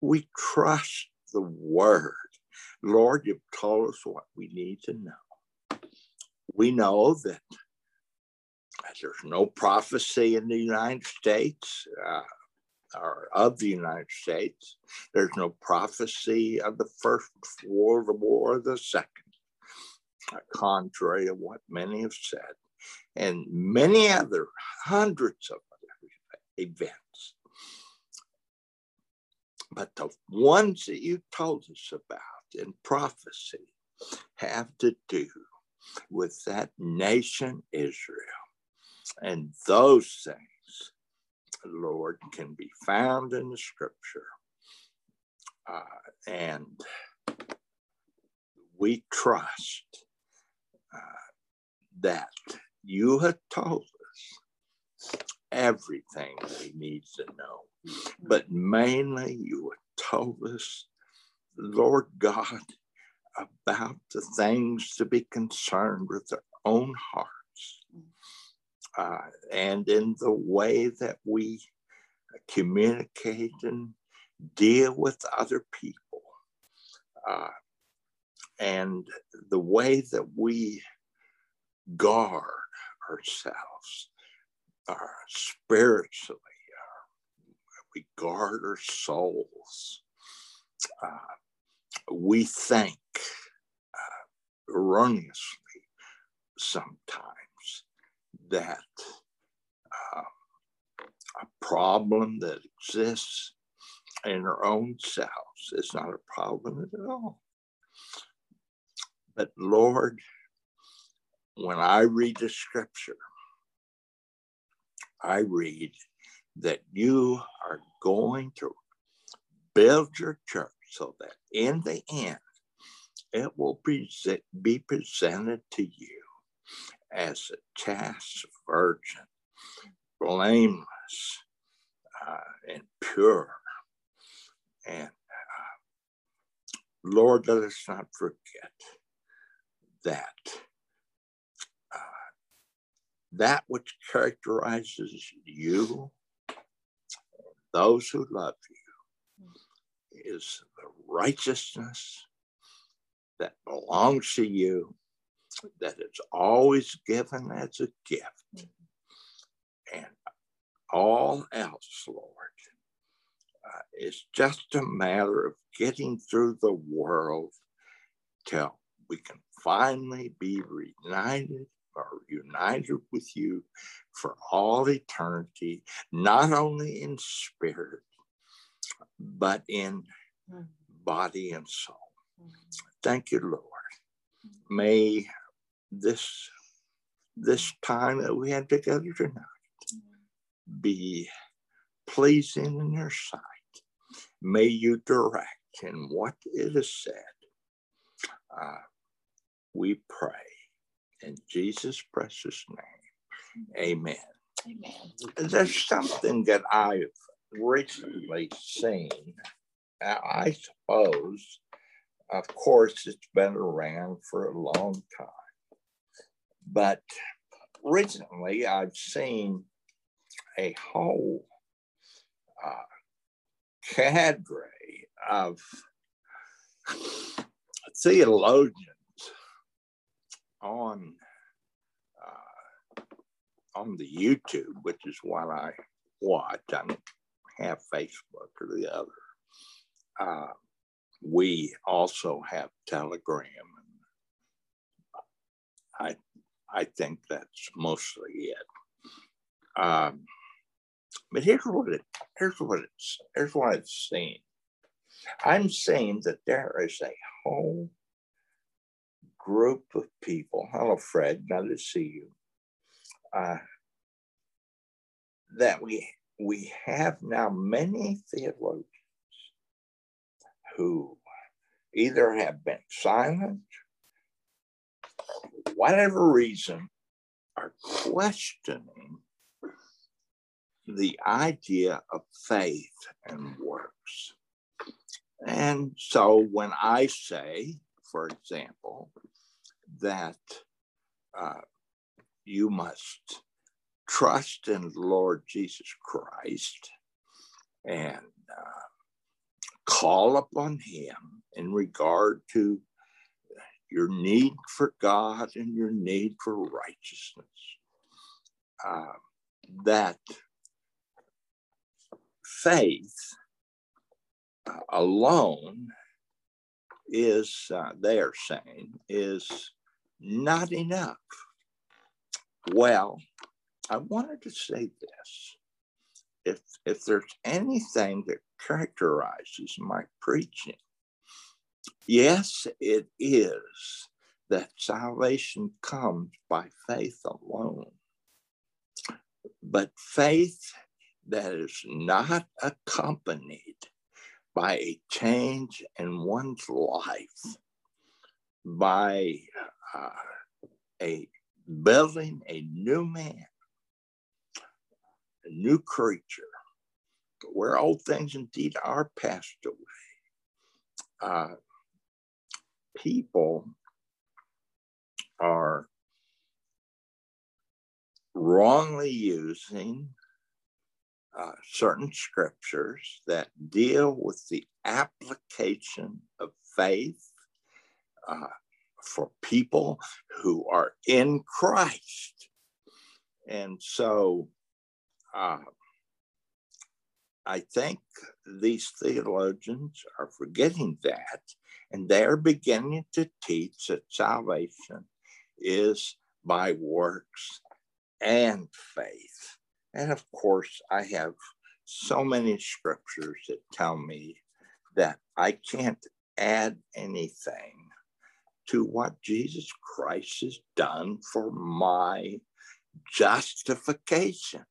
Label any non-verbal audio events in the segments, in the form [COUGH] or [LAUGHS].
we trust the word. Lord, you've told us what we need to know. We know that there's no prophecy in the United States uh, or of the United States. There's no prophecy of the First World War or the Second, uh, contrary to what many have said, and many other hundreds of other events. But the ones that you told us about in prophecy have to do with that nation Israel and those things, Lord, can be found in the scripture. Uh, and we trust uh, that you have told us everything we need to know. But mainly, you have told us, Lord God, about the things to be concerned with their own hearts uh, and in the way that we communicate and deal with other people, uh, and the way that we guard ourselves uh, spiritually, uh, we guard our souls. Uh, we think uh, erroneously sometimes that uh, a problem that exists in our own selves is not a problem at all. But Lord, when I read the scripture, I read that you are going to build your church so that in the end, it will be, presented to you as a chaste virgin, blameless uh, and pure. And uh, Lord, let us not forget that that which characterizes you, those who love you, is the righteousness that belongs to you that is always given as a gift. And all else, Lord, uh, is just a matter of getting through the world till we can finally be reunited or united with you for all eternity, not only in spirit, but in mm-hmm. body and soul. Mm-hmm. Thank you, Lord. May this this time that we had together tonight be pleasing in your sight. May you direct in what it is said. Uh, we pray in Jesus' precious name. Amen. Amen. There's something that I've recently seen. I suppose, of course, it's been around for a long time but recently, I've seen a whole uh, cadre of theologians on uh, on the YouTube, which is what I watch. I don't have Facebook or the other. Uh, we also have Telegram. I I think that's mostly it. Um, but here's what it here's what it's here's what I've seen. I'm saying that there is a whole group of people. Hello, Fred. Glad to see you. Uh, that we we have now many theologians who either have been silent whatever reason, are questioning the idea of faith and works. And so when I say, for example, that uh, you must trust in Lord Jesus Christ and uh, call upon Him in regard to your need for God and your need for righteousness. Uh, that faith uh, alone is, uh, they are saying, is not enough. Well, I wanted to say this. If, if there's anything that characterizes my preaching, yes, it is that salvation comes by faith alone. But faith that is not accompanied by a change in one's life, by uh, a building a new man, a new creature, where old things indeed are passed away. Uh, people are wrongly using uh, certain scriptures that deal with the application of faith uh, for people who are in Christ. And so uh, I think these theologians are forgetting that, and they're beginning to teach that salvation is by works and faith. And of course, I have so many scriptures that tell me that I can't add anything to what Jesus Christ has done for my justification.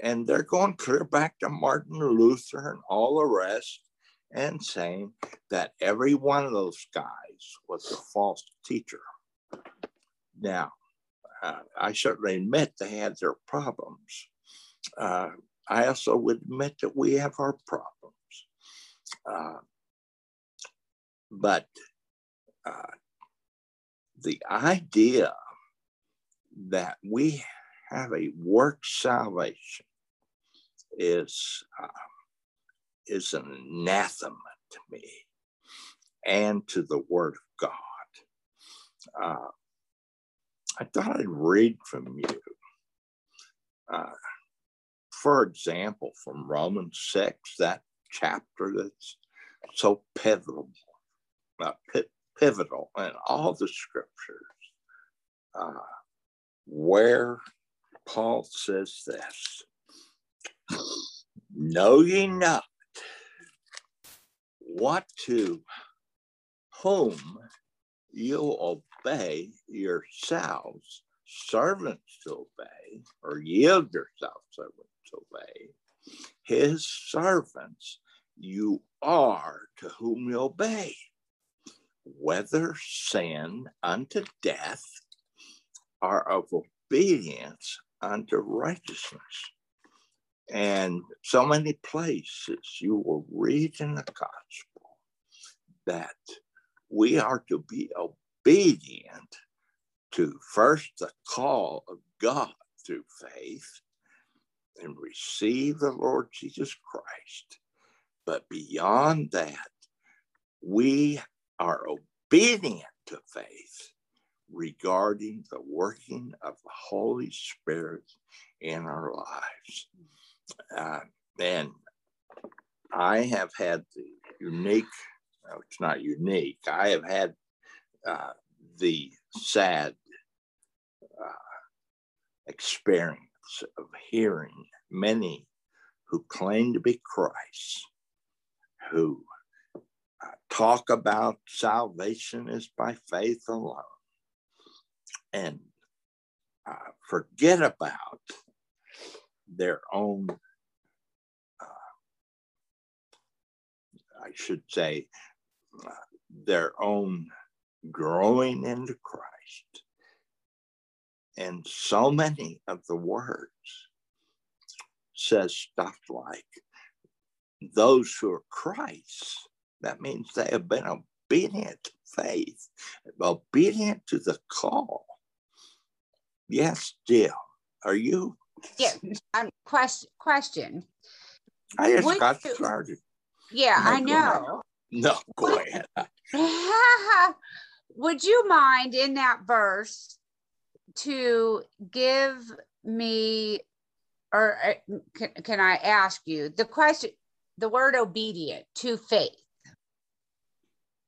And they're going clear back to Martin Luther and all the rest and saying that every one of those guys was a false teacher. Now, uh, I certainly admit they had their problems. Uh, I also would admit that we have our problems. Uh, but uh, the idea that we have a work salvation is uh, is an anathema to me and to the Word of God. Uh, I thought I'd read from you. Uh, for example, from Romans 6, that chapter that's so pivotal, uh, pivotal in all the scriptures, uh, where Paul says this Know ye not what to whom you obey yourselves, servants to obey, or yield yourselves servants to obey, his servants you are to whom you obey, whether sin unto death or of obedience unto righteousness. And so many places you will read in the gospel that we are to be obedient to first the call of God through faith and receive the Lord Jesus Christ. But beyond that, we are obedient to faith regarding the working of the Holy Spirit in our lives. Uh, and I have had the unique, no, it's not unique, I have had uh, the sad uh, experience of hearing many who claim to be Christ, who talk about salvation is by faith alone, and uh, forget about their own, uh, I should say, uh, their own growing into Christ. And so many of the words says stuff like, those who are Christ, that means they have been obedient to faith, obedient to the call. Yes, Jill, are you? Yeah, um, question, question. I just Would got you, started. Yeah, no, I know. No, go ahead. [LAUGHS] Would you mind in that verse to give me, or uh, can, can I ask you the question, the word obedient to faith?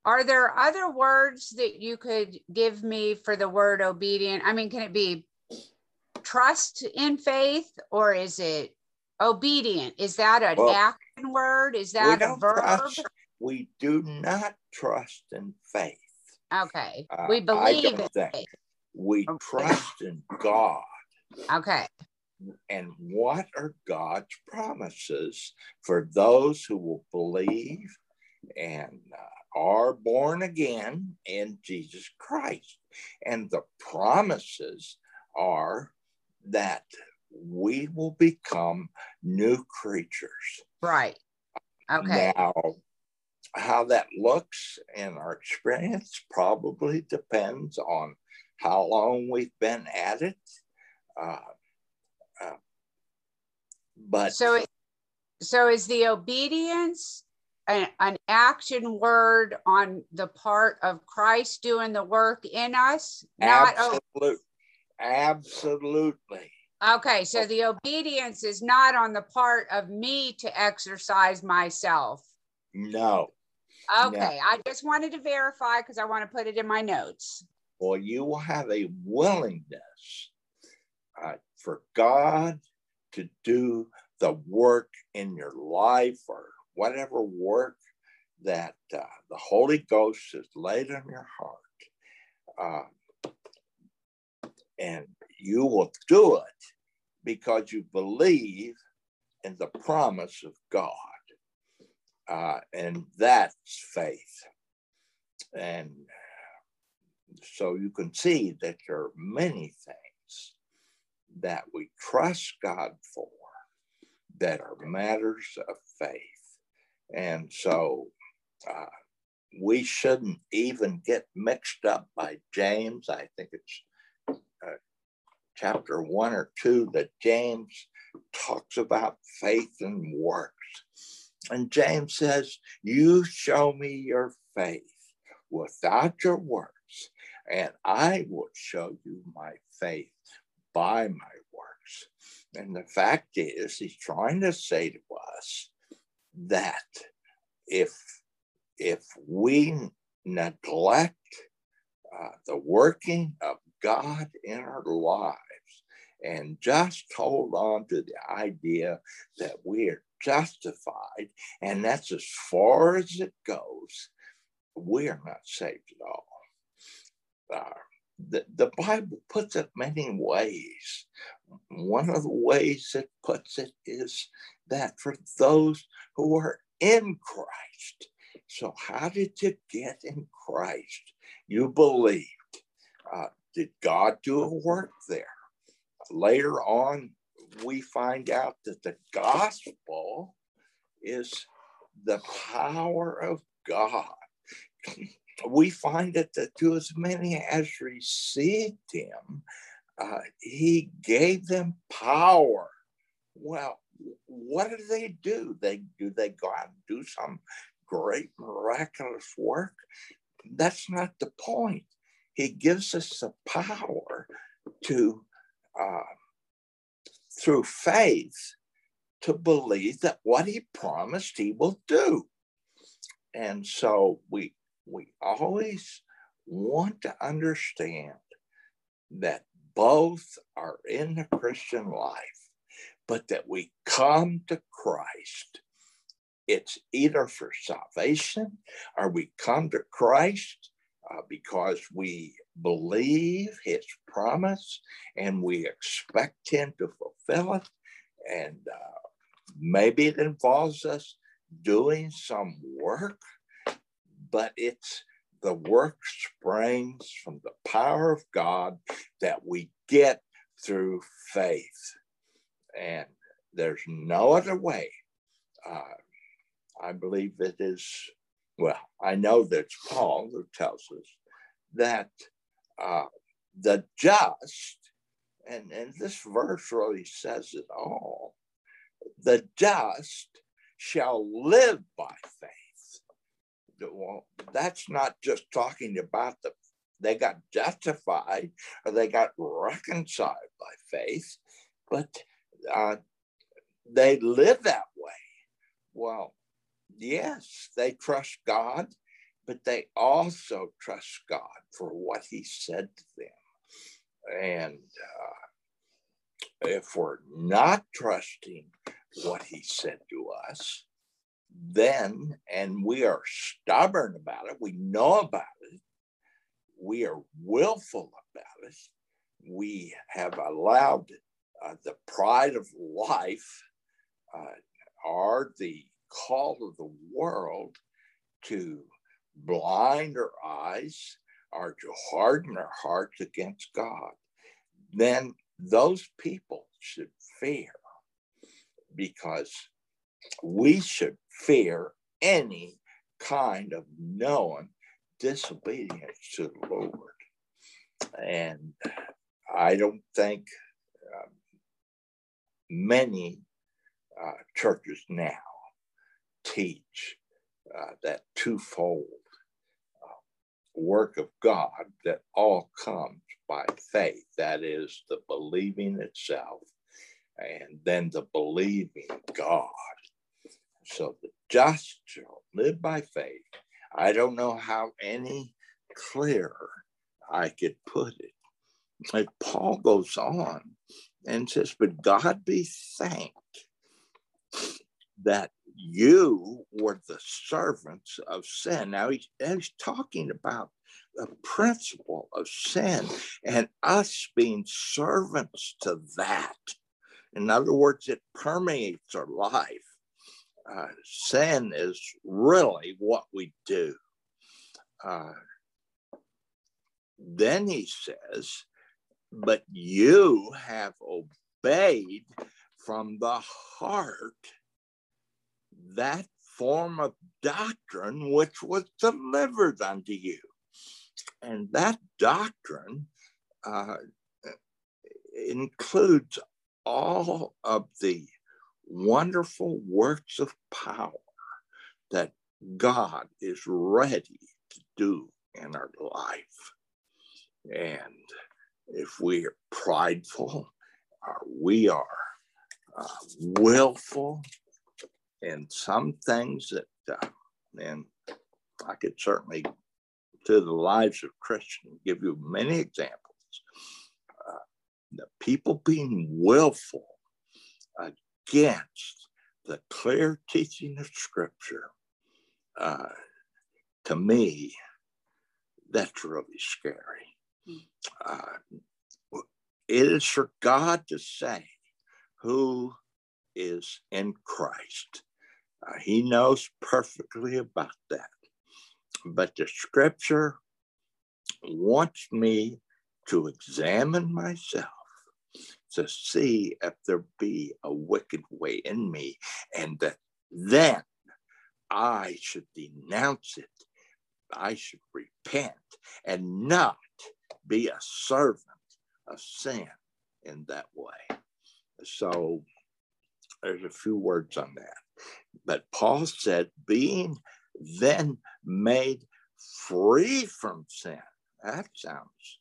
Are there other words that you could give me for the word obedient? I mean, can it be trust in faith or is it obedient? Is that an well, action word? Is that a verb? Trust, we do not trust in faith. Okay. Uh, we believe in faith. We okay. trust in God. Okay. And what are God's promises for those who will believe and uh, are born again in Jesus Christ? And the promises are that we will become new creatures. Right. Okay. Now, how that looks in our experience probably depends on how long we've been at it. Uh, uh, but so, so is the obedience an, an action word on the part of Christ doing the work in us? Not absolutely, absolutely. Okay, so the obedience is not on the part of me to exercise myself. No. Okay, I just wanted to verify because I want to put it in my notes. Well, you will have a willingness uh, for God to do the work in your life or whatever work that uh, the Holy Ghost has laid on your heart. Uh, and you will do it because you believe in the promise of God. Uh, and that's faith. And so you can see that there are many things that we trust God for that are matters of faith. And so uh, we shouldn't even get mixed up by James. I think it's uh, chapter one or two that James talks about faith and works. And James says, You show me your faith without your works, and I will show you my faith by my works. And the fact is, he's trying to say to us that if if we neglect uh, the working of God in our lives and just hold on to the idea that we are justified, and that's as far as it goes, we are not saved at all. Uh, the, the Bible puts it many ways. One of the ways it puts it is that for those who are in Christ. So, how did you get in Christ? You believed. Uh, did God do a work there? Later on, we find out that the gospel is the power of God. [LAUGHS] We find that to as many as received him, uh, he gave them power. Well, what do they do? They do they go out and do some great miraculous work? That's not the point. He gives us the power to uh, through faith to believe that what he promised he will do. And so we we always want to understand that both are in the Christian life, but that we come to Christ. It's either for salvation or we come to Christ uh, because we believe his promise and we expect him to fulfill it. And uh, maybe it involves us doing some work, but it's the work springs from the power of God that we get through faith. And there's no other way. Uh, I believe it is well, I know that's Paul who tells us that uh, the just, and, and this verse really says it all, the just shall live by faith. Well, that's not just talking about the they got justified or they got reconciled by faith, but uh, they live that way. Well, yes, they trust God, but they also trust God for what He said to them. And uh, if we're not trusting what He said to us, then, and we are stubborn about it, we know about it, we are willful about it, we have allowed uh, the pride of life uh, or the call of the world to blind our eyes or to harden our hearts against God, then those people should fear because we should fear any kind of known disobedience to the Lord. And I don't think many uh, churches now teach uh, that twofold uh, work of God that all comes by faith. That is the believing itself and then the believing God. So the just shall live by faith. I don't know how any clearer I could put it. Like Paul goes on and says, But God be thanked that you were the servants of sin. Now he's, he's talking about the principle of sin and us being servants to that. In other words, it permeates our life. Uh, sin is really what we do. Uh, then he says, but you have obeyed from the heart that form of doctrine which was delivered unto you. And that doctrine uh, includes all of the wonderful works of power that God is ready to do in our life. And if we are prideful, or we are uh, willful, and some things that, uh, and I could certainly, to the lives of Christians, give you many examples. Uh, the people being willful against the clear teaching of Scripture, uh, to me, that's really scary. Uh, it is for God to say who is in Christ. Uh, he knows perfectly about that. But the scripture wants me to examine myself to see if there be a wicked way in me and that then I should denounce it. I should repent and not be a servant of sin in that way. So there's a few words on that. But Paul said, being then made free from sin. That sounds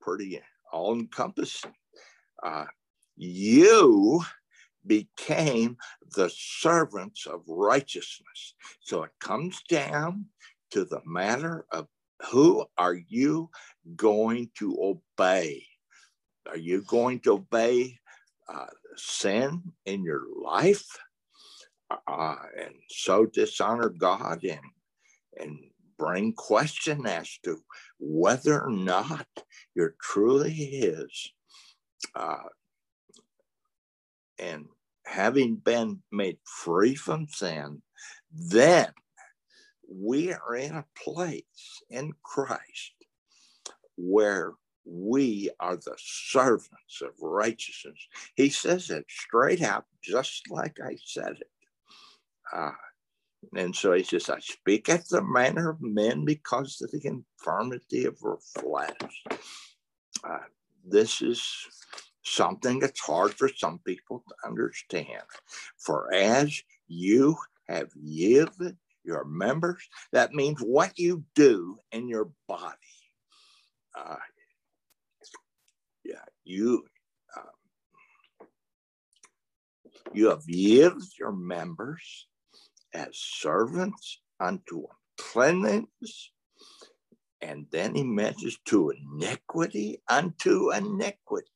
pretty all encompassing. Uh, you became the servants of righteousness. So it comes down to the matter of who are you going to obey? Are you going to obey uh, sin in your life uh, and so dishonor God and and bring question as to whether or not you're truly His. Uh, and having been made free from sin, then we are in a place in Christ where we are the servants of righteousness. He says it straight out, just like I said it. Uh, and so he says, I speak at the manner of men because of the infirmity of our flesh. Uh, this is something that's hard for some people to understand. For as you have yielded your members. That means what you do in your body. Uh, yeah, you um, you have yielded your members as servants unto cleanliness. And then he mentions to iniquity unto iniquity.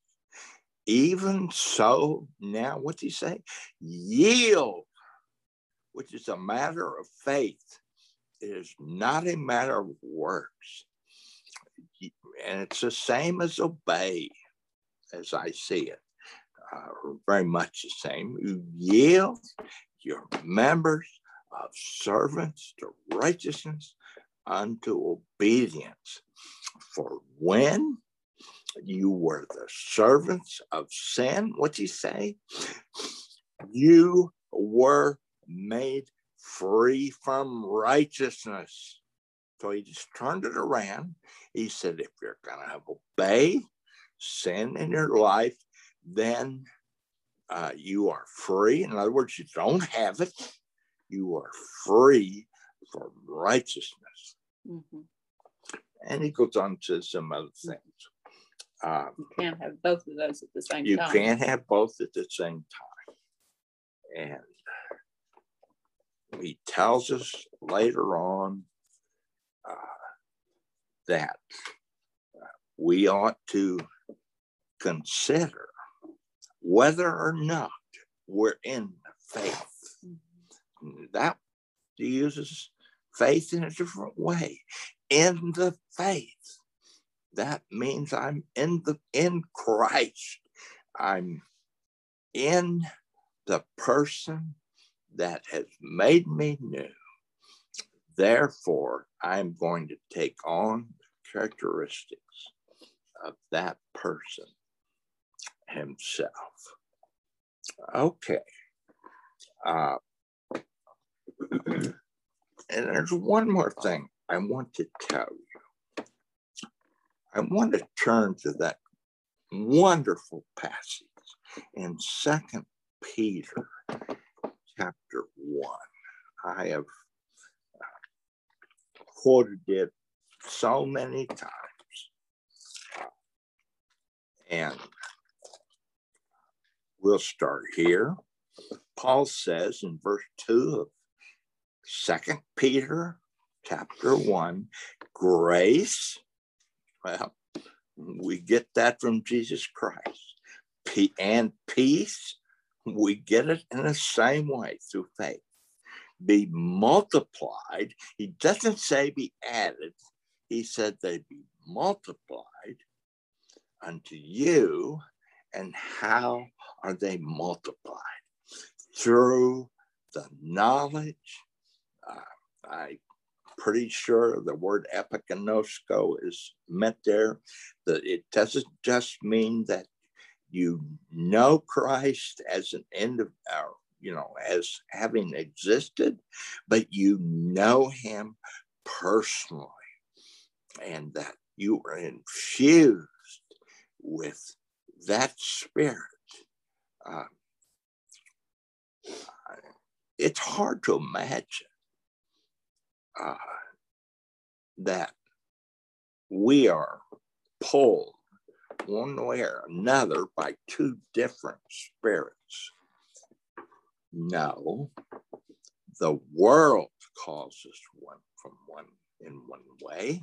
Even so, now what's he say? Yield, which is a matter of faith. It is not a matter of works. And it's the same as obey, as I see it. Uh, very much the same. You yield your members of servants to righteousness unto obedience. For when you were the servants of sin, what's he say? You were made free from righteousness. So he just turned it around. He said, if you're going to obey sin in your life, then uh, you are free. In other words, you don't have it. You are free from righteousness. Mm-hmm. And he goes on to some other things. Um, you can't have both of those at the same you time. You can't have both at the same time. And he tells us later on uh, that uh, we ought to consider whether or not we're in the faith. That he uses faith in a different way. In the faith, that means I'm in the in Christ. I'm in the person that has made me new. Therefore, I'm going to take on the characteristics of that person himself. Okay. Uh, [CLEARS THROAT] and there's one more thing I want to tell you. I want to turn to that wonderful passage in Second Peter chapter 1. I have uh, quoted it so many times. And we'll start here. Paul says in verse 2 of Second Peter chapter 1, grace, well, we get that from Jesus Christ. And peace we get it in the same way through faith. Be multiplied. He doesn't say be added, he said they be multiplied unto you. And how are they multiplied? Through the knowledge. Uh, I pretty sure the word epiginosko is meant there. That it doesn't just mean that you know Christ as an end of our, you know, as having existed, but you know him personally, and that you are infused with that spirit. Uh, it's hard to imagine uh, that we are pulled one way or another by two different spirits. No, the world calls us one from one in one way.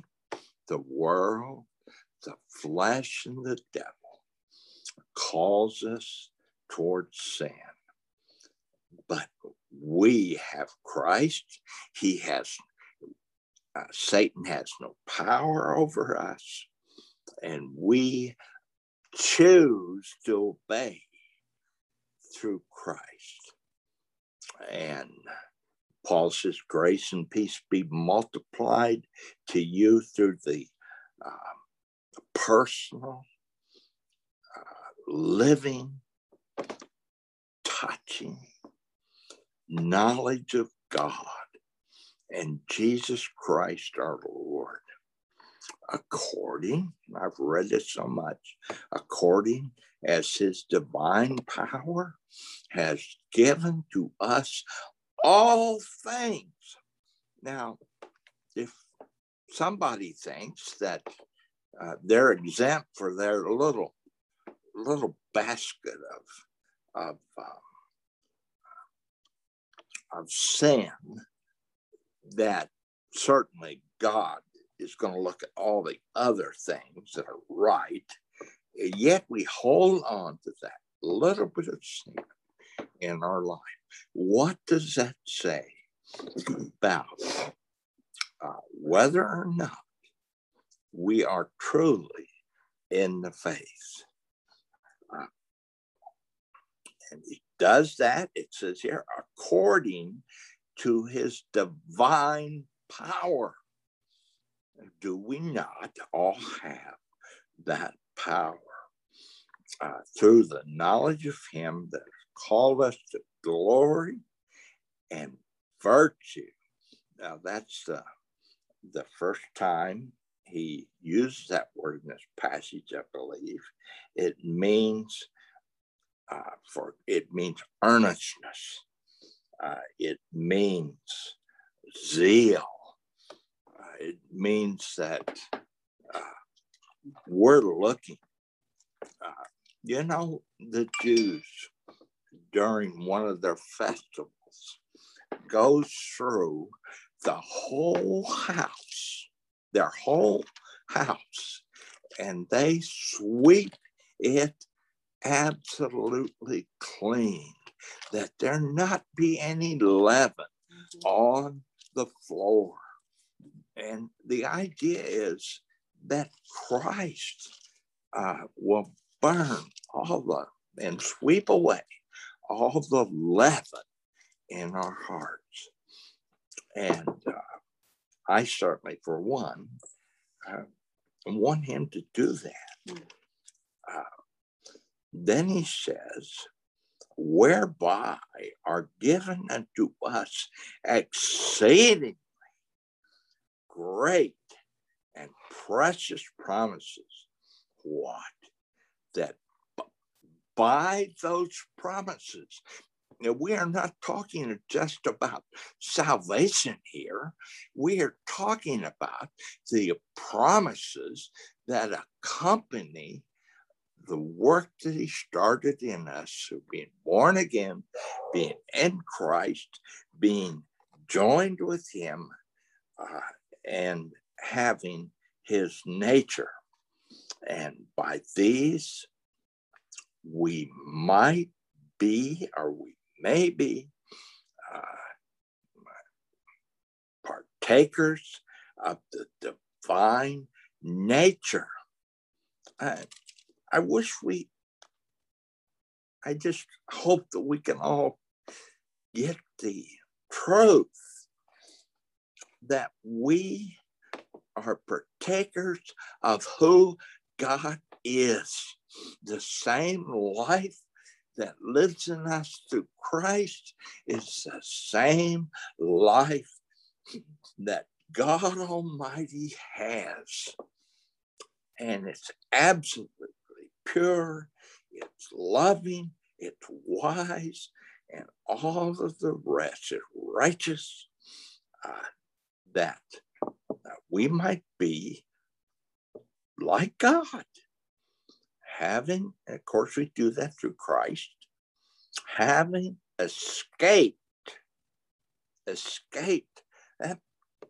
The world, the flesh, and the devil calls us towards sin. But we have Christ. He has, uh, Satan has no power over us and we choose to obey through Christ. And Paul says, Grace and peace be multiplied to you through the uh, personal, uh, living, touching knowledge of God and Jesus Christ our Lord according, I've read it so much, according as his divine power has given to us all things. Now, if somebody thinks that uh, they're exempt for their little little basket of of um, of sin, that certainly God is going to look at all the other things that are right. And yet we hold on to that little bit of sin in our life. What does that say about uh, whether or not we are truly in the faith? Uh, and he does that, it says here, according to his divine power. Do we not all have that power uh, through the knowledge of him that called us to glory and virtue? Now, that's the, the first time he uses that word in this passage, I believe. It means uh, for it means earnestness. Uh, it means zeal. It means that uh, we're looking. Uh, you know, the Jews during one of their festivals goes through the whole house, their whole house, and they sweep it absolutely clean, that there not be any leaven mm-hmm. on the floor. And the idea is that Christ uh, will burn all the and sweep away all the leaven in our hearts. And uh, I certainly, for one, uh, want him to do that. Uh, then he says, whereby are given unto us exceedingly great and precious promises. What? That by those promises, now, we are not talking just about salvation here. We are talking about the promises that accompany the work that he started in us, being born again, being in Christ, being joined with him, uh, and having his nature. And by these, we might be, or we may be, uh, partakers of the divine nature. Uh, I wish we, I just hope that we can all get the truth that we are partakers of who God is. The same life that lives in us through Christ is the same life that God Almighty has. And it's absolutely pure, it's loving, it's wise, and all of the rest is righteous. Uh, that we might be like God, having, of course, we do that through Christ, having escaped, escaped that,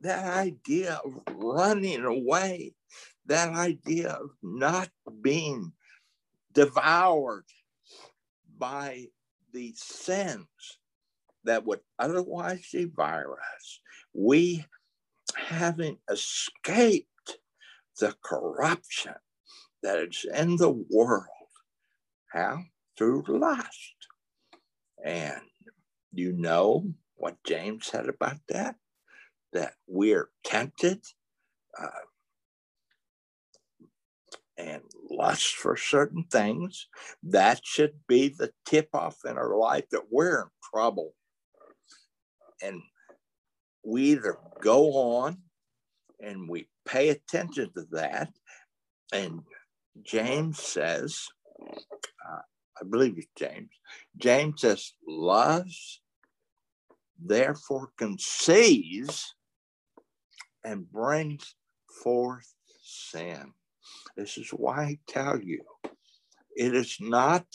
that idea of running away, that idea of not being devoured by the sins that would otherwise devour us. We haven't escaped the corruption that is in the world. How? Through lust. And you know what James said about that? That we're tempted uh, and lust for certain things, that should be the tip off in our life that we're in trouble. And we either go on and we pay attention to that. And James says, uh, I believe it's James, James says, lust therefore conceives and brings forth sin. This is why I tell you, it is not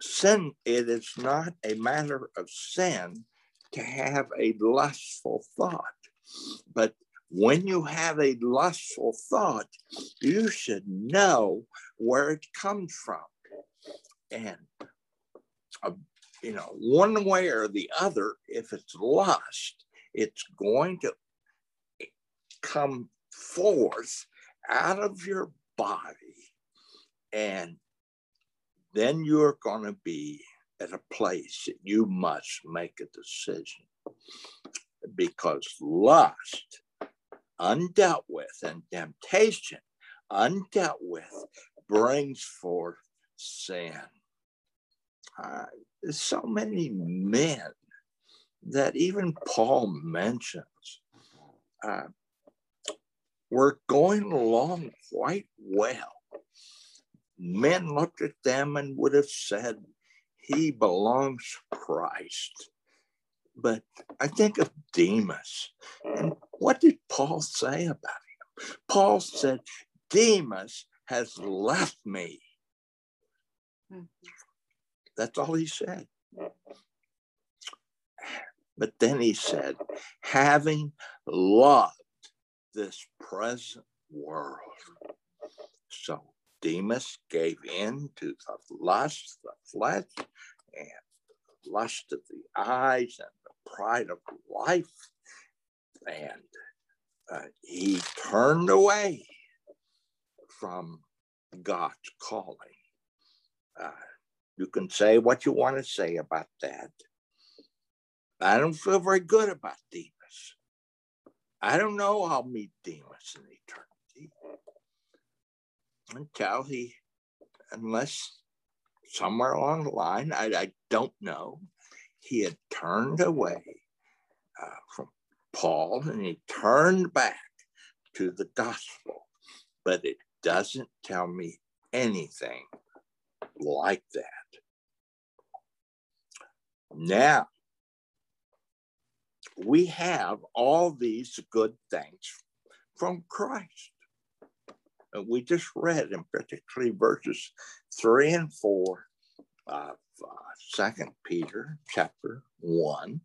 sin, it is not a matter of sin to have a lustful thought. But when you have a lustful thought, you should know where it comes from. And, uh, you know, one way or the other, if it's lust, it's going to come forth out of your body. And then you're going to be at a place that you must make a decision because lust undealt with and temptation undealt with brings forth sin. Uh, so many men that even Paul mentions uh, were going along quite well. Men looked at them and would have said, He belongs to Christ. But I think of Demas. And what did Paul say about him? Paul said, Demas has left me. That's all he said. But then he said, having loved this present world. So Demas gave in to the lust of the flesh and the lust of the eyes and the pride of life. And uh, he turned away from God's calling. Uh, you can say what you want to say about that. I don't feel very good about Demas. I don't know I'll meet Demas in until he, unless somewhere along the line, I, I don't know, he had turned away uh, from Paul and he turned back to the gospel. But it doesn't tell me anything like that. Now, we have all these good things from Christ. And we just read, in particularly verses three and four of uh, Second Peter chapter one.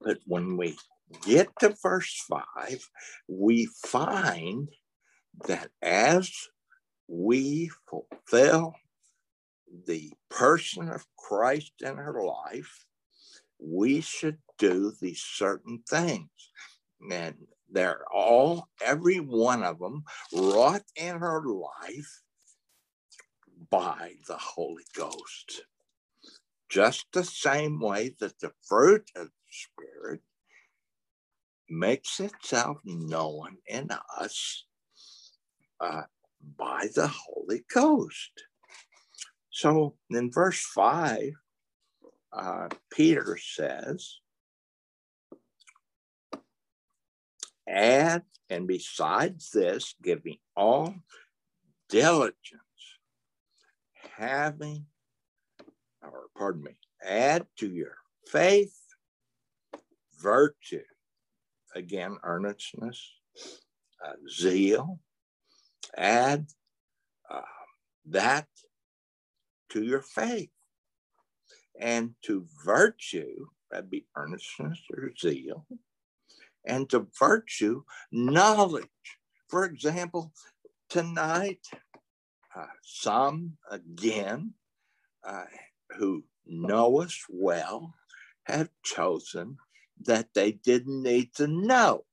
But when we get to verse five, we find that as we fulfill the person of Christ in our life, we should do these certain things. And they're all, every one of them, wrought in her life by the Holy Ghost. Just the same way that the fruit of the Spirit makes itself known in us uh, by the Holy Ghost. So in verse 5, uh, Peter says, add, and besides this, giving all diligence, having, or pardon me, add to your faith virtue, again, earnestness, uh, zeal, add uh, that to your faith. And to virtue, that'd be earnestness or zeal, and to virtue, knowledge. For example, tonight, uh, some again uh, who know us well have chosen that they didn't need to know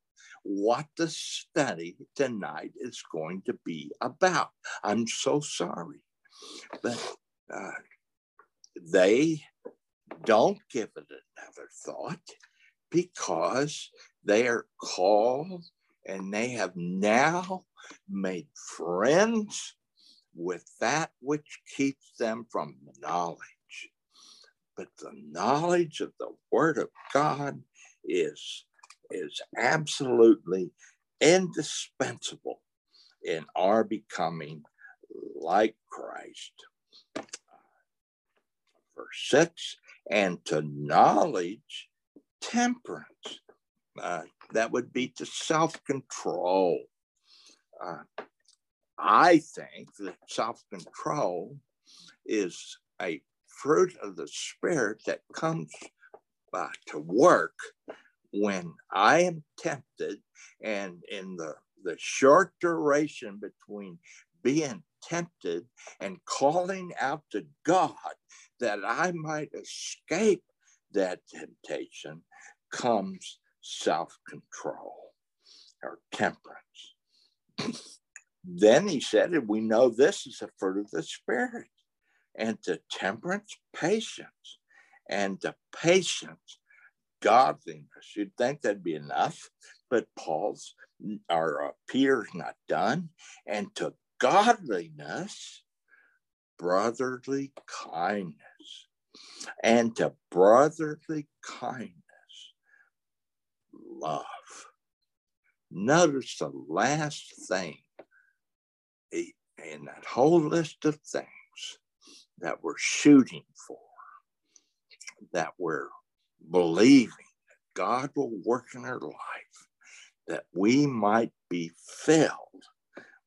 what the study tonight is going to be about. I'm so sorry, but uh, they don't give it another thought because they are called and they have now made friends with that which keeps them from knowledge. But the knowledge of the Word of God is, is absolutely indispensable in our becoming like Christ. Verse 6 and to knowledge temperance. Uh, that would be to self control. Uh, I think that self control is a fruit of the Spirit that comes uh, to work when I am tempted, and in the, the short duration between being tempted and calling out to God that I might escape that temptation comes self control or temperance. [CLEARS THROAT] then he said, and we know this is a fruit of the Spirit, and to temperance, patience, and to patience, godliness. You'd think that'd be enough, but Paul's or uh, Peter's not done. And to godliness, brotherly kindness. And to brotherly kindness, love. Notice the last thing in that whole list of things that we're shooting for, that we're believing that God will work in our life, that we might be filled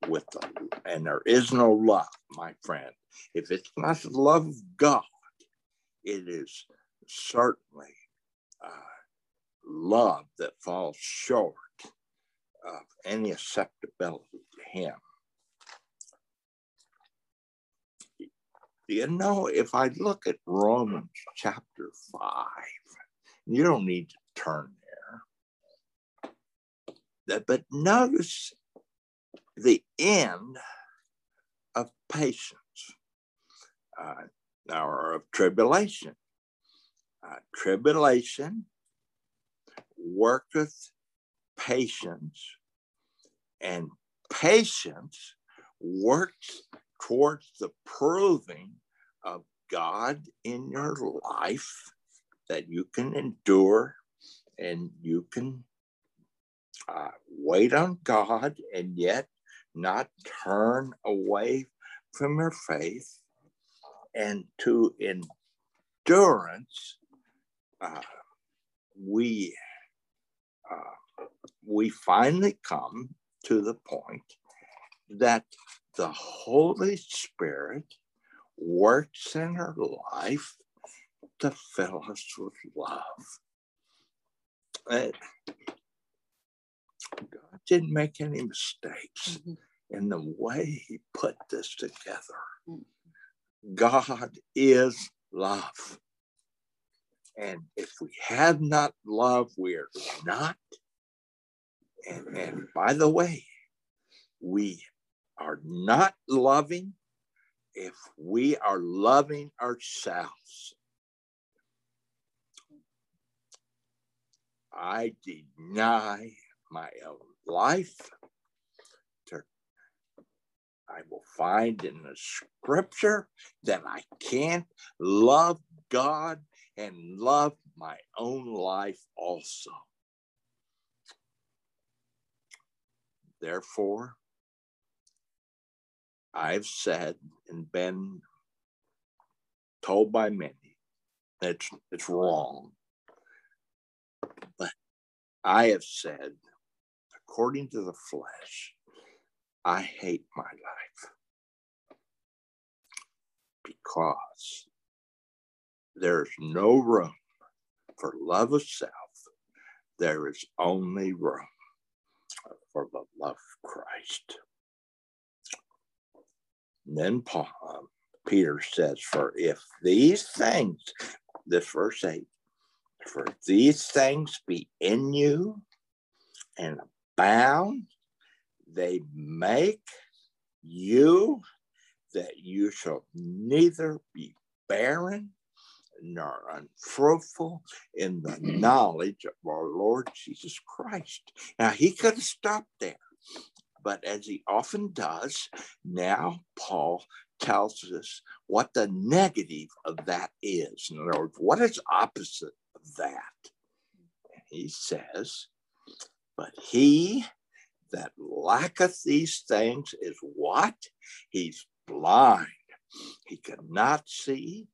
with the, and there is no love, my friend. If it's not the love of God, it is certainly uh, love that falls short of any acceptability to Him. You know, if I look at Romans chapter 5, you don't need to turn there. But notice the end of patience uh, or of tribulation. Uh, tribulation worketh patience, and patience works towards the proving of God in your life that you can endure and you can uh, wait on God and yet not turn away from your faith and to endurance uh, we uh, we finally come to the point that the Holy Spirit works in our life to fill us with love. Uh, God didn't make any mistakes mm-hmm. in the way He put this together. Mm-hmm. God is love. And if we have not love, we are not. And, and by the way, we are not loving if we are loving ourselves. I deny my own life. I will find in the scripture that I can't love God and love my own life also. Therefore, I've said and been told by many that it's, wrong. But I have said, according to the flesh, I hate my life because there's no room for love of self. There is only room for the love of Christ. And then Paul, um, Peter says, For if these things, this verse 8, for these things be in you and abound, they make you that you shall neither be barren nor unfruitful in the [CLEARS THROAT] knowledge of our Lord Jesus Christ. Now, he could have stopped there, but as he often does, now Paul tells us what the negative of that is. In other words, what is opposite of that? He says, But he that lacketh these things is what? He's blind. He cannot see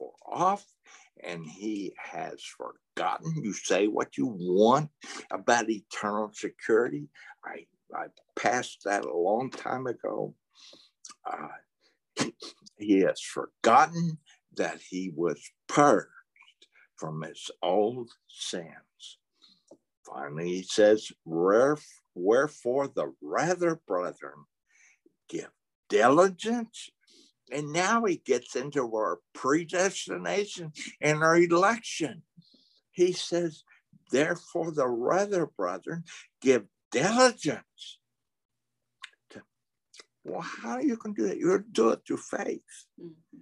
afar off, and he has forgotten. You say what you want about eternal security. I, I passed that a long time ago. Uh, [CLEARS THROAT] he has forgotten that he was purged from his old sins. Finally, he says, Wherefore the rather, brethren, give diligence. And now he gets into our predestination and our election. He says, Therefore, the rather, brethren, give diligence. To, well, how are you can do that? You do it through faith. Mm-hmm.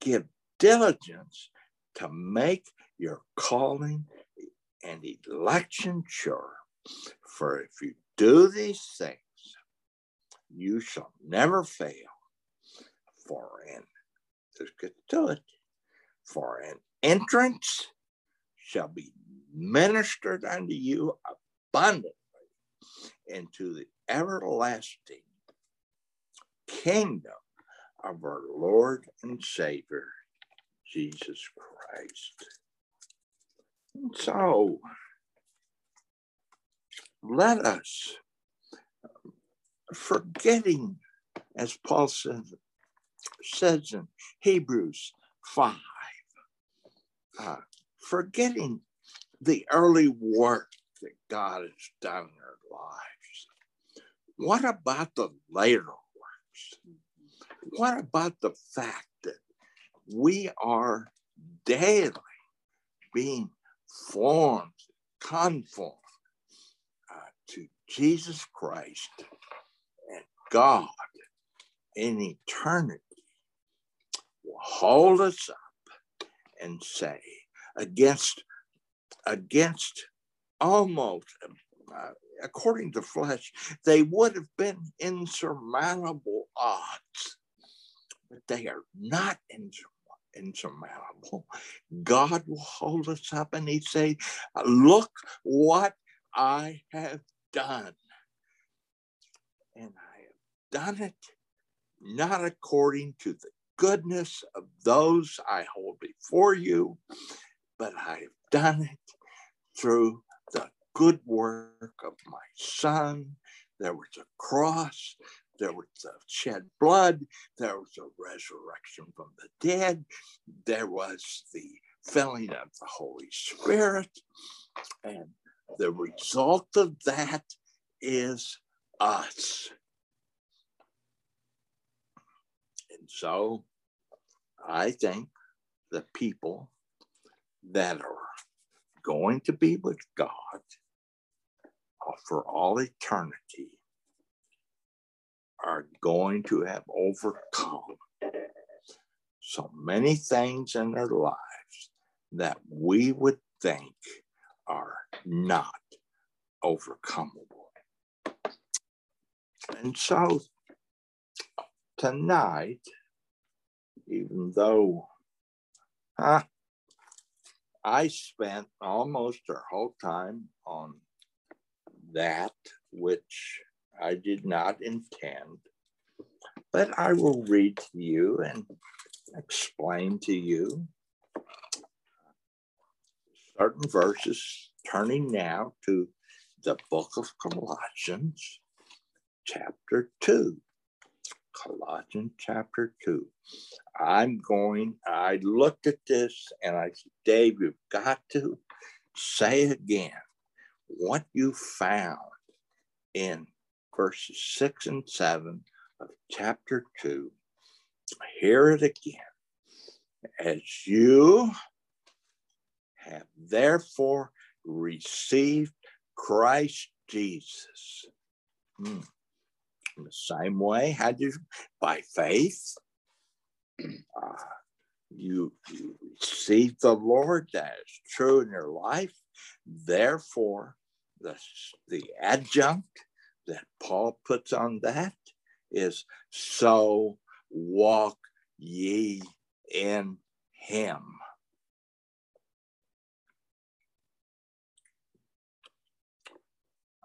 Give diligence to make your calling and election sure. For if you do these things, you shall never fail. For an, get to it, for an entrance shall be ministered unto you abundantly into the everlasting kingdom of our Lord and Savior, Jesus Christ. And so, let us, um, forgetting, as Paul says, says in Hebrews 5, uh, forgetting the early work that God has done in our lives. What about the later works? What about the fact that we are daily being formed, conformed uh, to Jesus Christ and God in eternity hold us up and say against against almost uh, according to flesh they would have been insurmountable odds but they are not insurmountable insurmountable. God will hold us up and He'd say, Look what I have done. And I have done it not according to the goodness of those I hold before you, but I have done it through the good work of my Son. There was a cross, there was a shed blood, there was a resurrection from the dead, there was the filling of the Holy Spirit, and the result of that is us. And so I think the people that are going to be with God for all eternity are going to have overcome so many things in their lives that we would think are not overcomable. And so tonight, even though huh, I spent almost our whole time on that, which I did not intend, but I will read to you and explain to you certain verses, turning now to the book of Colossians, chapter 2. Colossians chapter 2. I'm going, I looked at this and I said, Dave, you've got to say again what you found in verses 6 and 7 of chapter 2. Hear it again. As you have therefore received Christ Jesus. Hmm. In the same way, how do you, by faith, uh, you, you receive the Lord, that is true in your life. Therefore, the, the adjunct that Paul puts on that is so walk ye in him.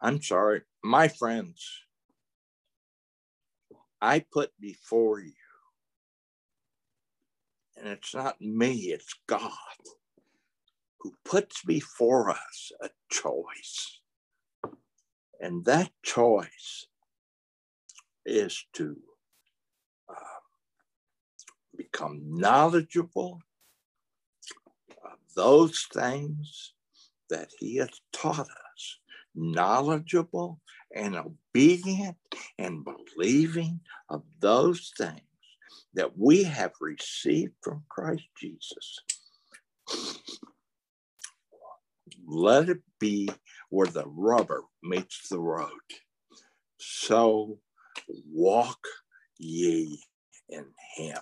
I'm sorry, my friends, I put before you, and it's not me, it's God. who puts before us a choice. And that choice is to uh, become knowledgeable of those things that He has taught us, knowledgeable and obedient and believing of those things that we have received from Christ Jesus. Let it be where the rubber meets the road. So walk ye in him.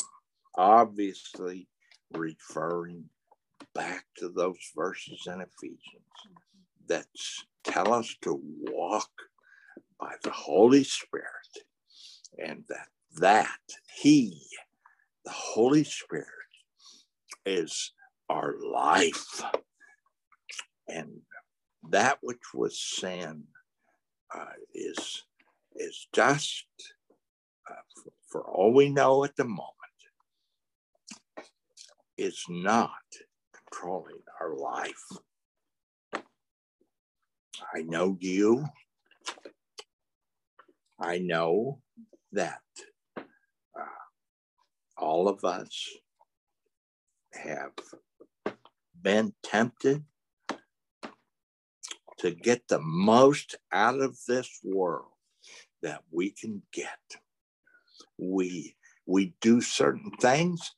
Obviously, referring back to those verses in Ephesians that tell us to walk by the Holy Spirit and that that he the holy spirit is our life. And that which was sin uh, is is just uh, for, for all we know at the moment is not controlling our life. I know you I know that uh, all of us have been tempted to get the most out of this world that we can get. We we do certain things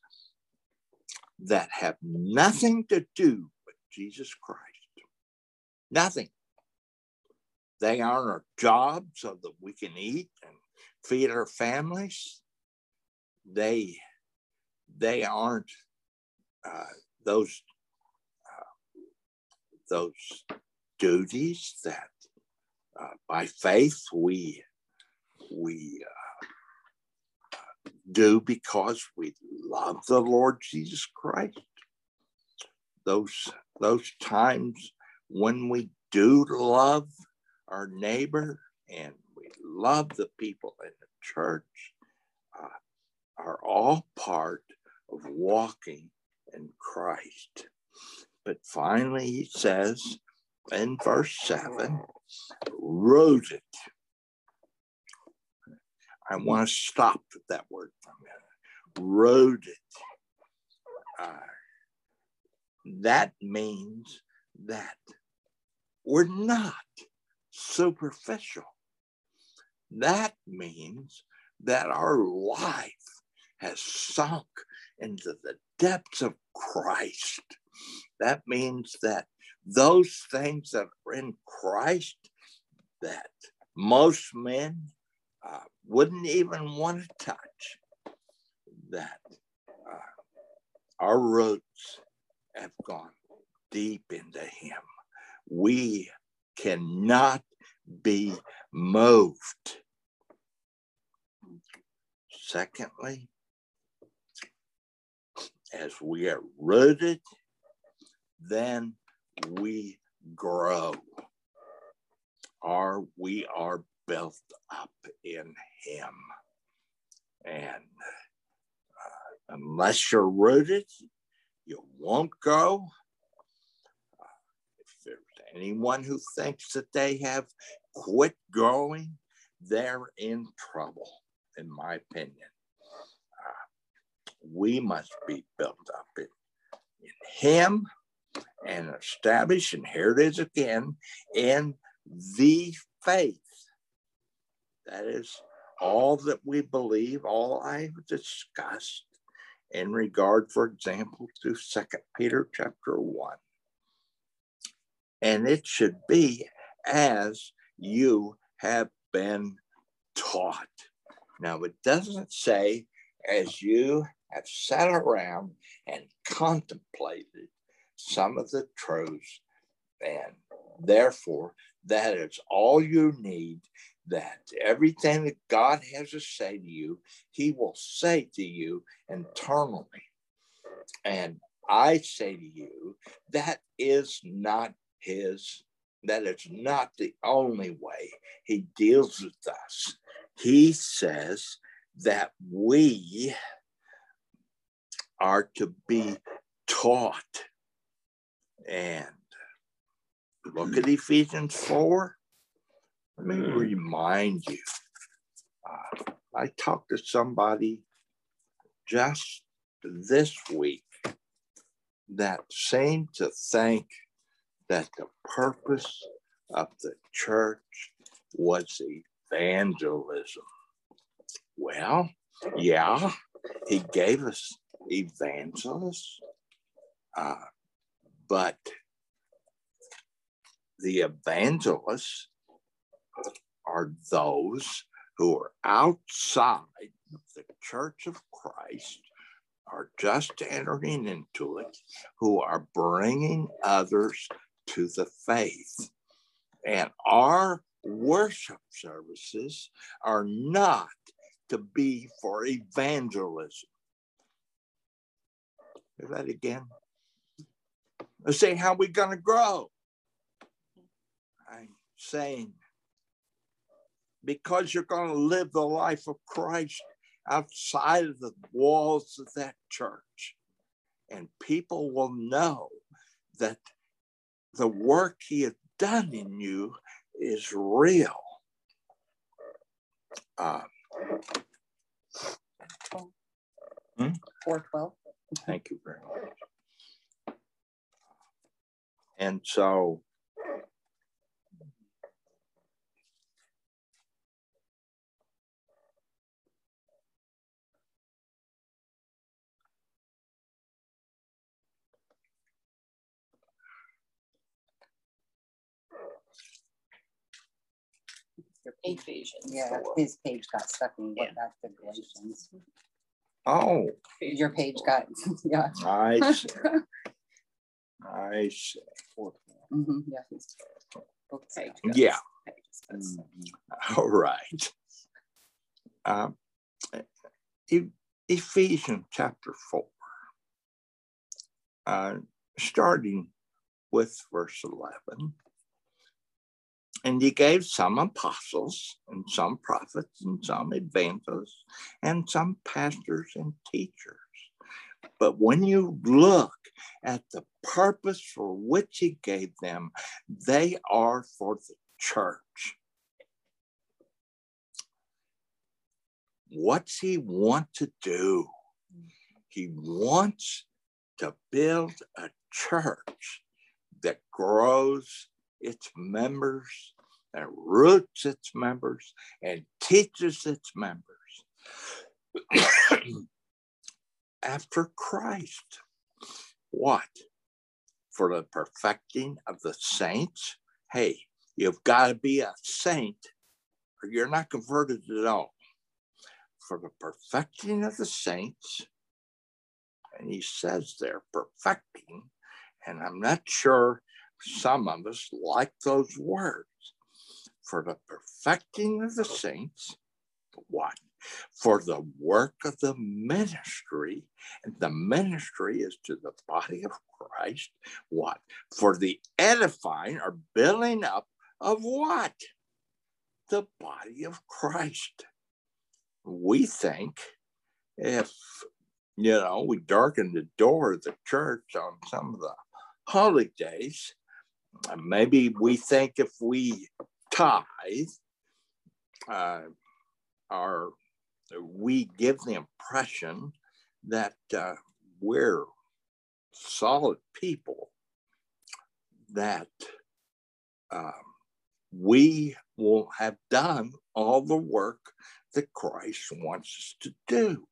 that have nothing to do with Jesus Christ. Nothing. They aren't our job so that we can eat and feed our families. They they aren't uh, those uh, those duties that uh, by faith we we uh, do because we love the Lord Jesus Christ. Those those times when we do love our neighbor and we love the people in the church uh, are all part of walking in Christ. But finally, he says in verse 7 rooted. I want to stop that word for a minute. Rooted. Uh, that means that we're not superficial. That means that our life has sunk into the depths of Christ. That means that those things that are in Christ that most men uh, wouldn't even want to touch, that uh, our roots have gone deep into Him. We cannot be moved. Secondly, as we are rooted, then we grow. Are we are built up in Him, and uh, unless you're rooted, you won't grow anyone who thinks that they have quit growing, they're in trouble, in my opinion. Uh, we must be built up in, in Him and established, and here it is again, in the faith. That is all that we believe, all I've discussed in regard, for example, to Second Peter chapter 1 and it should be as you have been taught. Now, it doesn't say as you have sat around and contemplated some of the truths, and therefore that is all you need. That everything that God has to say to you, He will say to you internally. And I say to you, that is not his that it's not the only way he deals with us. He says that we are to be taught. And look at Ephesians 4. Let me remind you. Uh, I talked to somebody just this week that seemed to think that the purpose of the church was evangelism. Well, yeah, he gave us evangelists, uh, but the evangelists are those who are outside of the church of Christ, are just entering into it, who are bringing others to the faith. And our worship services are not to be for evangelism. Say that again. Let's say, how we going to grow? I'm saying, because you're going to live the life of Christ outside of the walls of that church, and people will know that the work He has done in you is real. Um, hmm? 412. Thank you very much. And so Ephesians. Yeah, four. his page got stuck and Yeah. went back to Galatians. Oh, Your page got, [LAUGHS] yeah. I [LAUGHS] see. I see. mhm, yeah, his book Page stuck. Yeah. pages got stuck. All right. Um, Ephesians chapter 4, uh, starting with verse 11. And he gave some apostles, and some prophets, and some evangelists, and some pastors and teachers. But when you look at the purpose for which he gave them, they are for the church. What's he want to do? He wants to build a church that grows its members and roots its members and teaches its members [CLEARS THROAT] after Christ. What? For the perfecting of the saints? Hey, you've got to be a saint or you're not converted at all. For the perfecting of the saints, and he says they're perfecting, and I'm not sure some of us like those words. For the perfecting of the saints, what? For the work of the ministry, and the ministry is to the body of Christ. What? For the edifying or building up of what? The body of Christ. We think if, you know, we darken the door of the church on some of the holidays, maybe we think if we tithe, uh, our we give the impression that uh, we're solid people, that um, we will have done all the work that Christ wants us to do.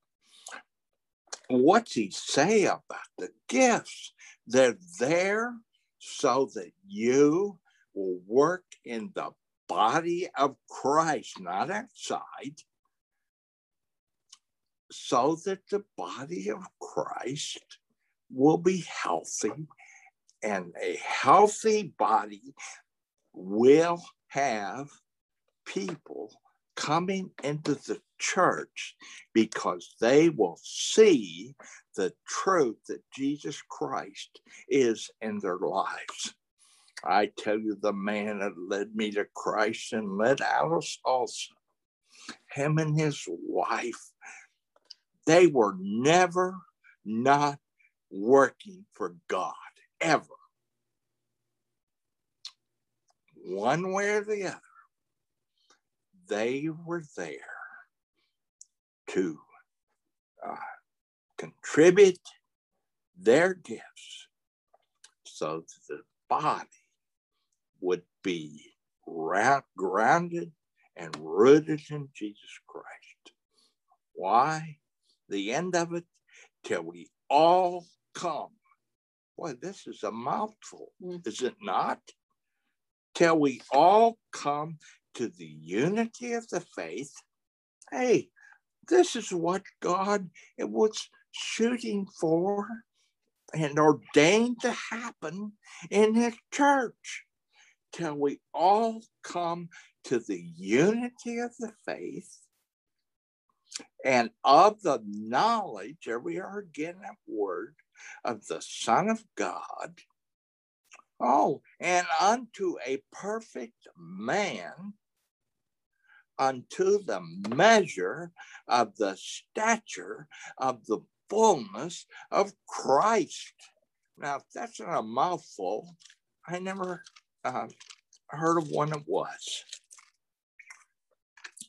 What's he say about the gifts? They're there so that you will work in the body of Christ, not outside, so that the body of Christ will be healthy. And a healthy body will have people coming into the church because they will see the truth that Jesus Christ is in their lives. I tell you, the man that led me to Christ and led Alice also, him and his wife, they were never not working for God, ever. one way or the other, they were there to uh, contribute their gifts so that the body would be grounded and rooted in Jesus Christ. Why? The end of it, till we all come. Boy, this is a mouthful, mm. is it not? Till we all come to the unity of the faith. Hey, this is what God was shooting for and ordained to happen in his church till we all come to the unity of the faith and of the knowledge, there we are again that word, of the Son of God. Oh, and unto a perfect man, unto the measure of the stature of the fullness of Christ. Now, if that's not a mouthful, I never uh, heard of one that was.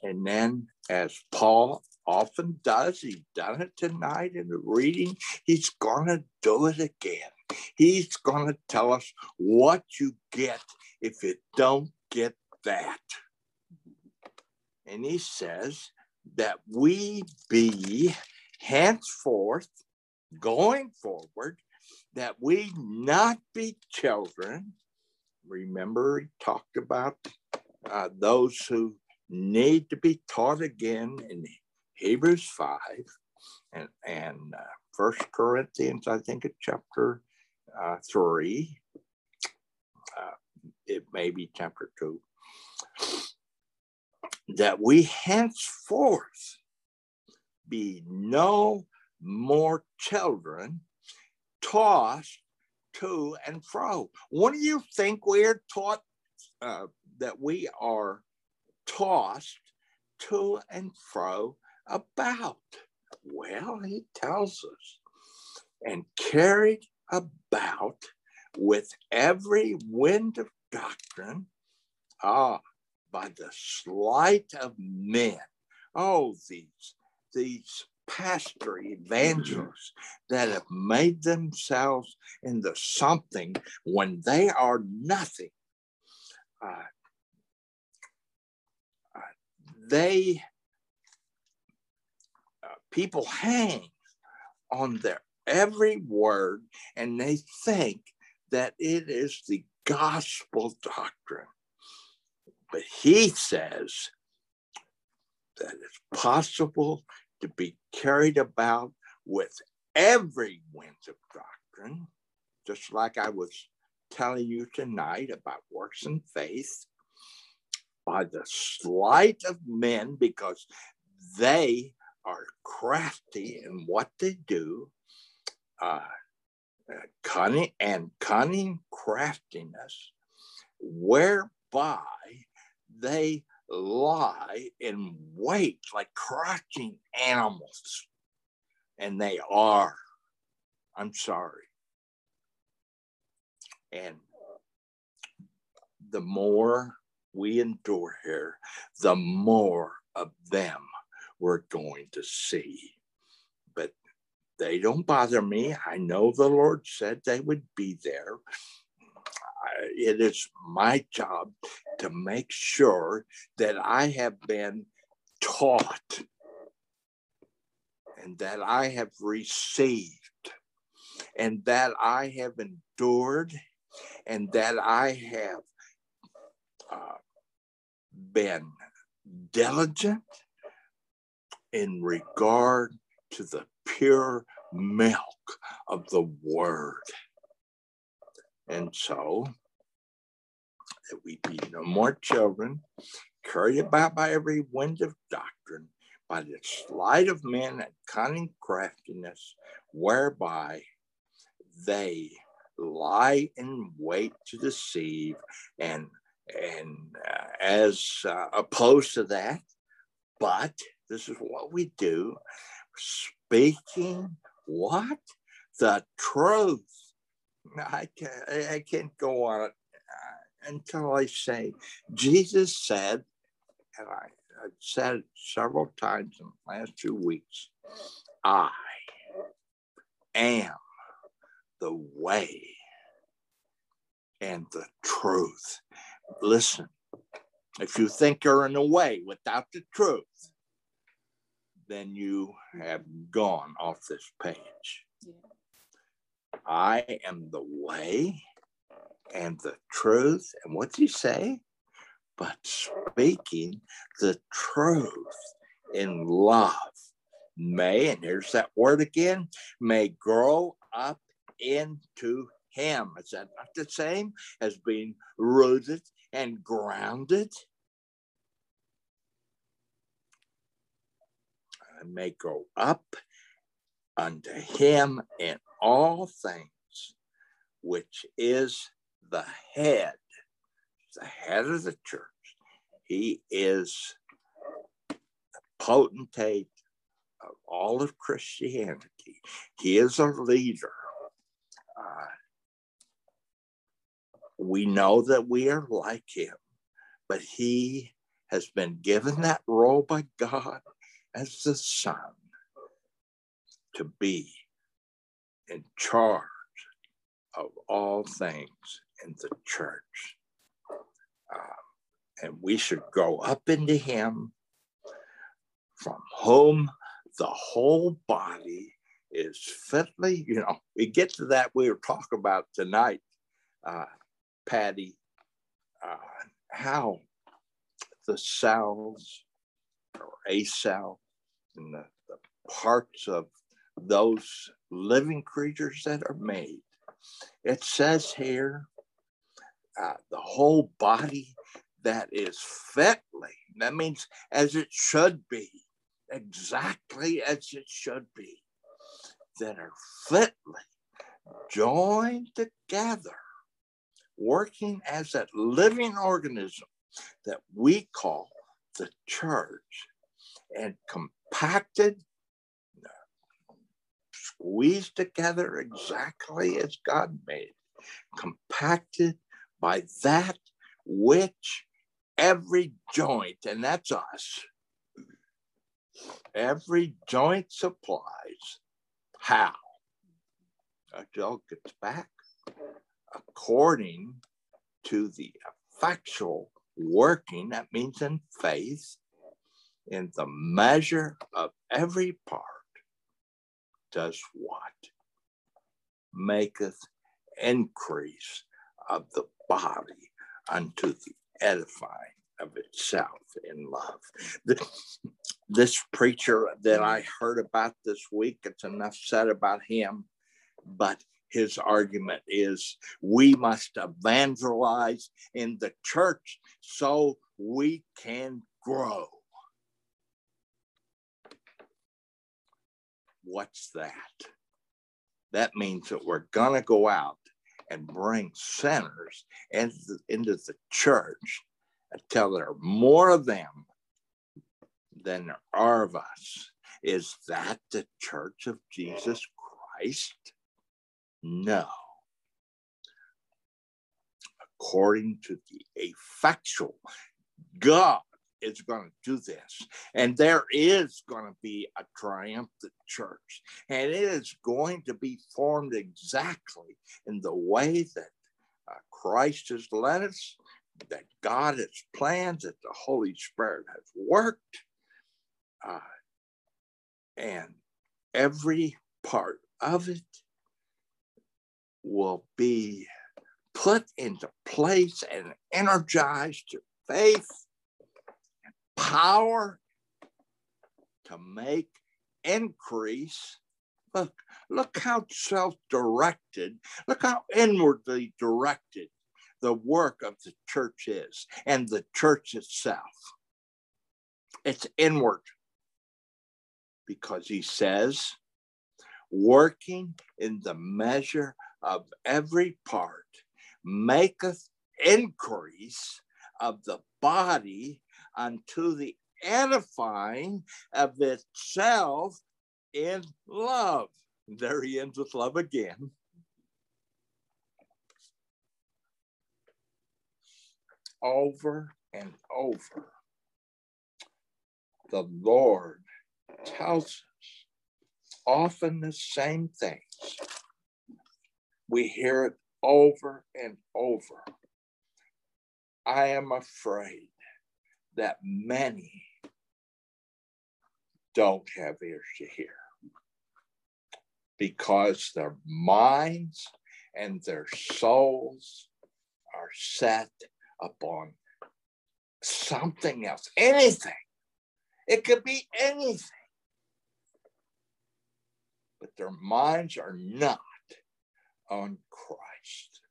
And then, as Paul often does, he's done it tonight in the reading, he's going to do it again. He's going to tell us what you get if you don't get that. And he says that we be henceforth, going forward, that we not be children. Remember, he talked about uh, those who need to be taught again in Hebrews 5 and, and uh, First Corinthians, I think it's chapter uh, 3. Uh, it may be chapter 2. That we henceforth be no more children tossed to and fro. What do you think we're taught uh, that we are tossed to and fro about? Well, he tells us, and carried about with every wind of doctrine, ah, by the sleight of men. Oh, these these pastor evangelists that have made themselves into something when they are nothing. Uh, uh, they, uh, people hang on their every word and they think that it is the gospel doctrine. But he says that it's possible to be carried about with every wind of doctrine, just like I was telling you tonight about works and faith, by the sleight of men, because they are crafty in what they do, uh, cunning and cunning craftiness, whereby they lie in wait like crouching animals. And they are. I'm sorry. And the more we endure here, the more of them we're going to see. But they don't bother me. I know the Lord said they would be there it is my job to make sure that I have been taught and that I have received and that I have endured and that I have uh, been diligent in regard to the pure milk of the word. And so that we be no more children, carried about by every wind of doctrine, by the sleight of men and cunning craftiness, whereby they lie in wait to deceive. And and uh, as uh, opposed to that but this is what we do speaking what? The truth I can't, I can't go on uh, until I say, Jesus said, and I, I've said it several times in the last two weeks, I am the way and the truth. Listen, if you think you're in a way without the truth, then you have gone off this page. Yeah. I am the way and the truth. And what what's he say? But speaking the truth in love may, and here's that word again, may grow up into him. Is that not the same as being rooted and grounded? And may go up unto him in all things, which is the head, the head of the church. He is the potentate of all of Christianity. He is a leader. Uh, we know that we are like him, but he has been given that role by God as the Son to be in charge of all things in the church. Uh, and we should go up into him from whom the whole body is fitly, you know, we get to that we were talking about tonight, uh, Patty, uh, how the cells or a cell and the, the parts of those living creatures that are made. It says here, uh, the whole body that is fitly, that means as it should be, exactly as it should be, that are fitly joined together, working as that living organism that we call the church and compacted, squeezed together exactly as God made, compacted by that which every joint, and that's us, every joint supplies. How? Joe gets back according to the effectual working, that means in faith, in the measure of every part, does what? Maketh increase of the body unto the edifying of itself in love. This, this preacher that I heard about this week, it's enough said about him, but his argument is we must evangelize in the church so we can grow. What's that? That means that we're going to go out and bring sinners into the, church until there are more of them than there are of us. Is that the church of Jesus Christ? No. According to the effectual, God is going to do this. And there is going to be a triumphant church. And it is going to be formed exactly in the way that uh, Christ has led us, that God has planned, that the Holy Spirit has worked. Uh, and every part of it will be put into place and energized to faith power to make increase. Look, look how self-directed, look how inwardly directed the work of the church is and the church itself. It's inward because he says, working in the measure of every part maketh increase of the body unto the edifying of itself in love. There he ends with love again. over and over, the Lord tells us often the same things. We hear it over and over. I am afraid that many don't have ears to hear because their minds and their souls are set upon something else, anything. It could be anything. But their minds are not on Christ.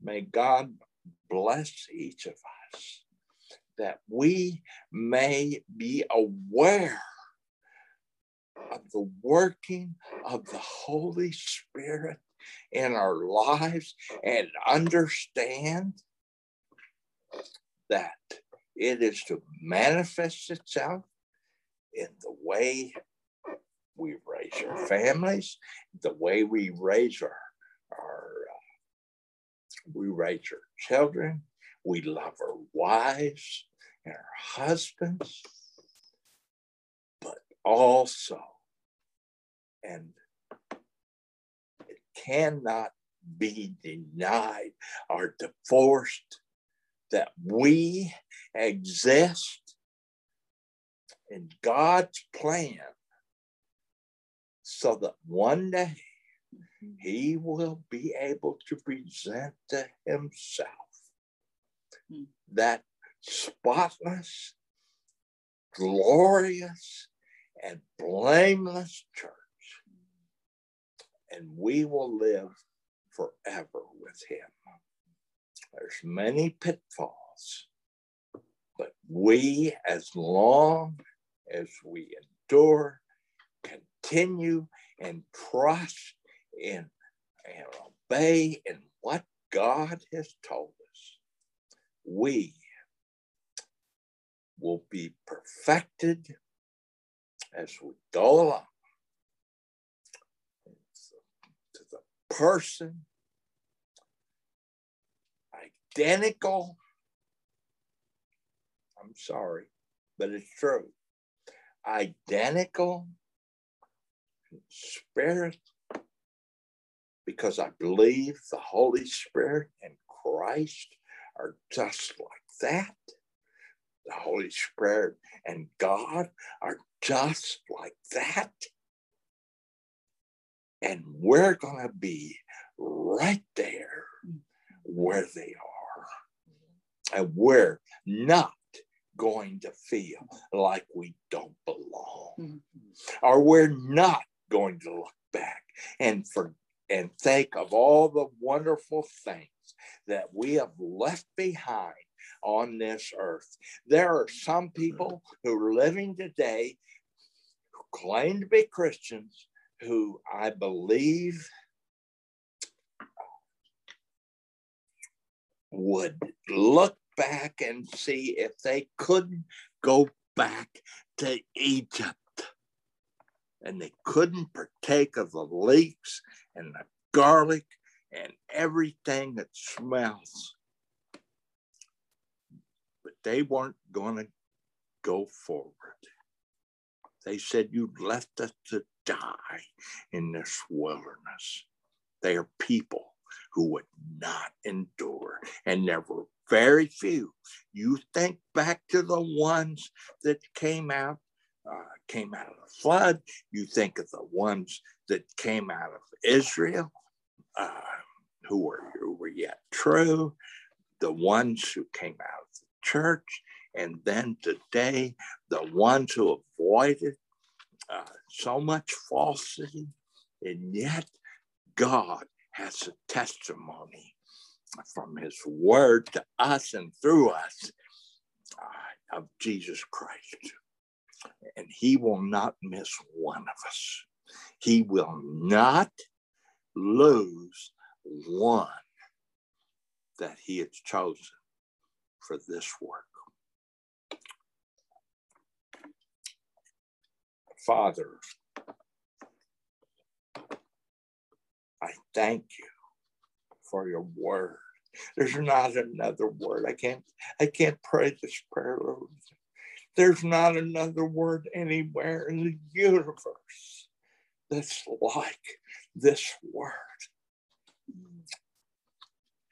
May God bless each of us that we may be aware of the working of the Holy Spirit in our lives and understand that it is to manifest itself in the way we raise our families, the way we raise our, our uh, we raise our children, we love our wives and our husbands, but also, and it cannot be denied or divorced that we exist in God's plan so that one day mm-hmm. he will be able to present to himself that spotless, glorious, and blameless church. And we will live forever with him. There's many pitfalls, but we, as long as we endure, continue and trust in and obey in what God has told us, we will be perfected as we go along to the person identical. I'm sorry, but it's true. Identical spirit, because I believe the Holy Spirit and Christ are just like that. The Holy Spirit and God are just like that. And we're going to be right there where they are and we're not going to feel like we don't belong, mm-hmm. or we're not going to look back and for and think of all the wonderful things that we have left behind on this earth. There are some people who are living today who claim to be Christians who I believe would look back and see if they couldn't go back to Egypt. And they couldn't partake of the leeks and the garlic and everything that smells. But they weren't going to go forward. They said, You left us to die in this wilderness. They are people who would not endure. And there were very few. You think back to the ones that came out, uh, came out of the flood. You think of the ones that came out of Israel, uh, who were were yet true, the ones who came out of the church, and then today the ones who avoided uh, so much falsity, and yet God has a testimony from his word to us and through us uh, of Jesus Christ. And he will not miss one of us. He will not lose one that he has chosen for this work. Father, I thank you for your word There's not another word. I can't I can't pray this prayer, Lord. There's not another word anywhere in the universe that's like this word.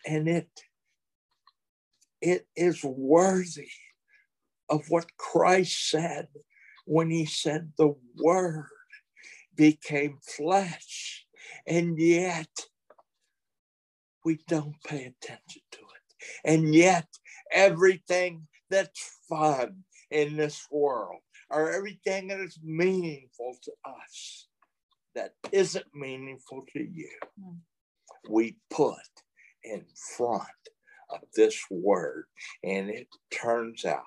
And it it is worthy of what Christ said when he said the word became flesh. And yet we don't pay attention to it. And yet everything that's fun in this world or everything that is meaningful to us that isn't meaningful to you, mm. we put in front of this word. And it turns out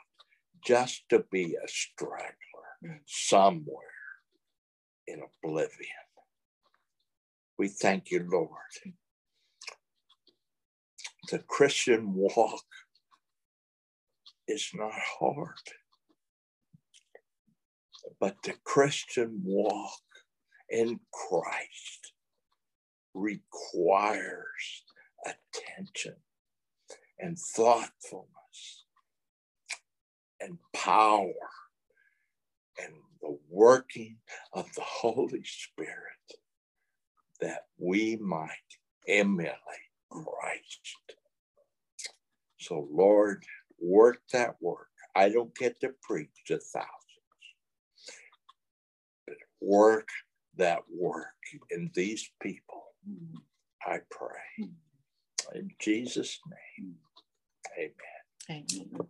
just to be a straggler somewhere in oblivion. We thank you, Lord. The Christian walk is not hard, but the Christian walk in Christ requires attention and thoughtfulness and power and the working of the Holy Spirit that we might emulate Christ. So, Lord, work that work. I don't get to preach to thousands, but work that work in these people. Mm-hmm. I pray. In Jesus' name, amen. Amen.